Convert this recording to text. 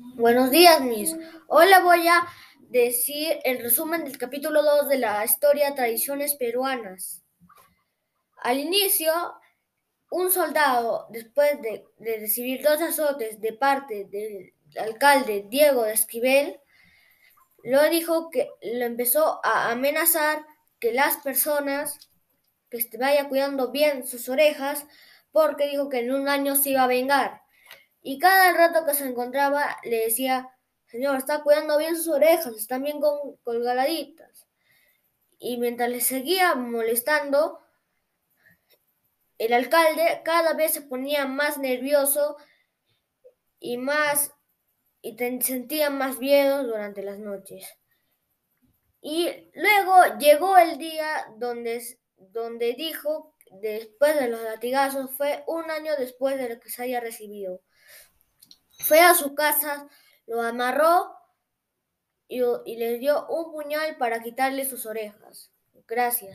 Buenos días, Miss. Hoy le voy a decir el resumen del capítulo 2 de la historia Tradiciones Peruanas. Al inicio, un soldado, después de, recibir dos azotes de parte del alcalde Diego de Esquivel, lo dijo que lo empezó a amenazar que las personas que vaya cuidando bien sus orejas, porque dijo que en un año se iba a vengar. Y cada rato que se encontraba le decía, señor, está cuidando bien sus orejas, están bien colgaditas. Y mientras le seguía molestando, el alcalde cada vez se ponía más nervioso y más y sentía más miedo durante las noches. Y luego llegó el día donde, donde dijo, después de los latigazos, fue un año después de lo que se haya recibido. Fue a su casa, lo amarró y, y le dio un puñal para quitarle sus orejas. Gracias.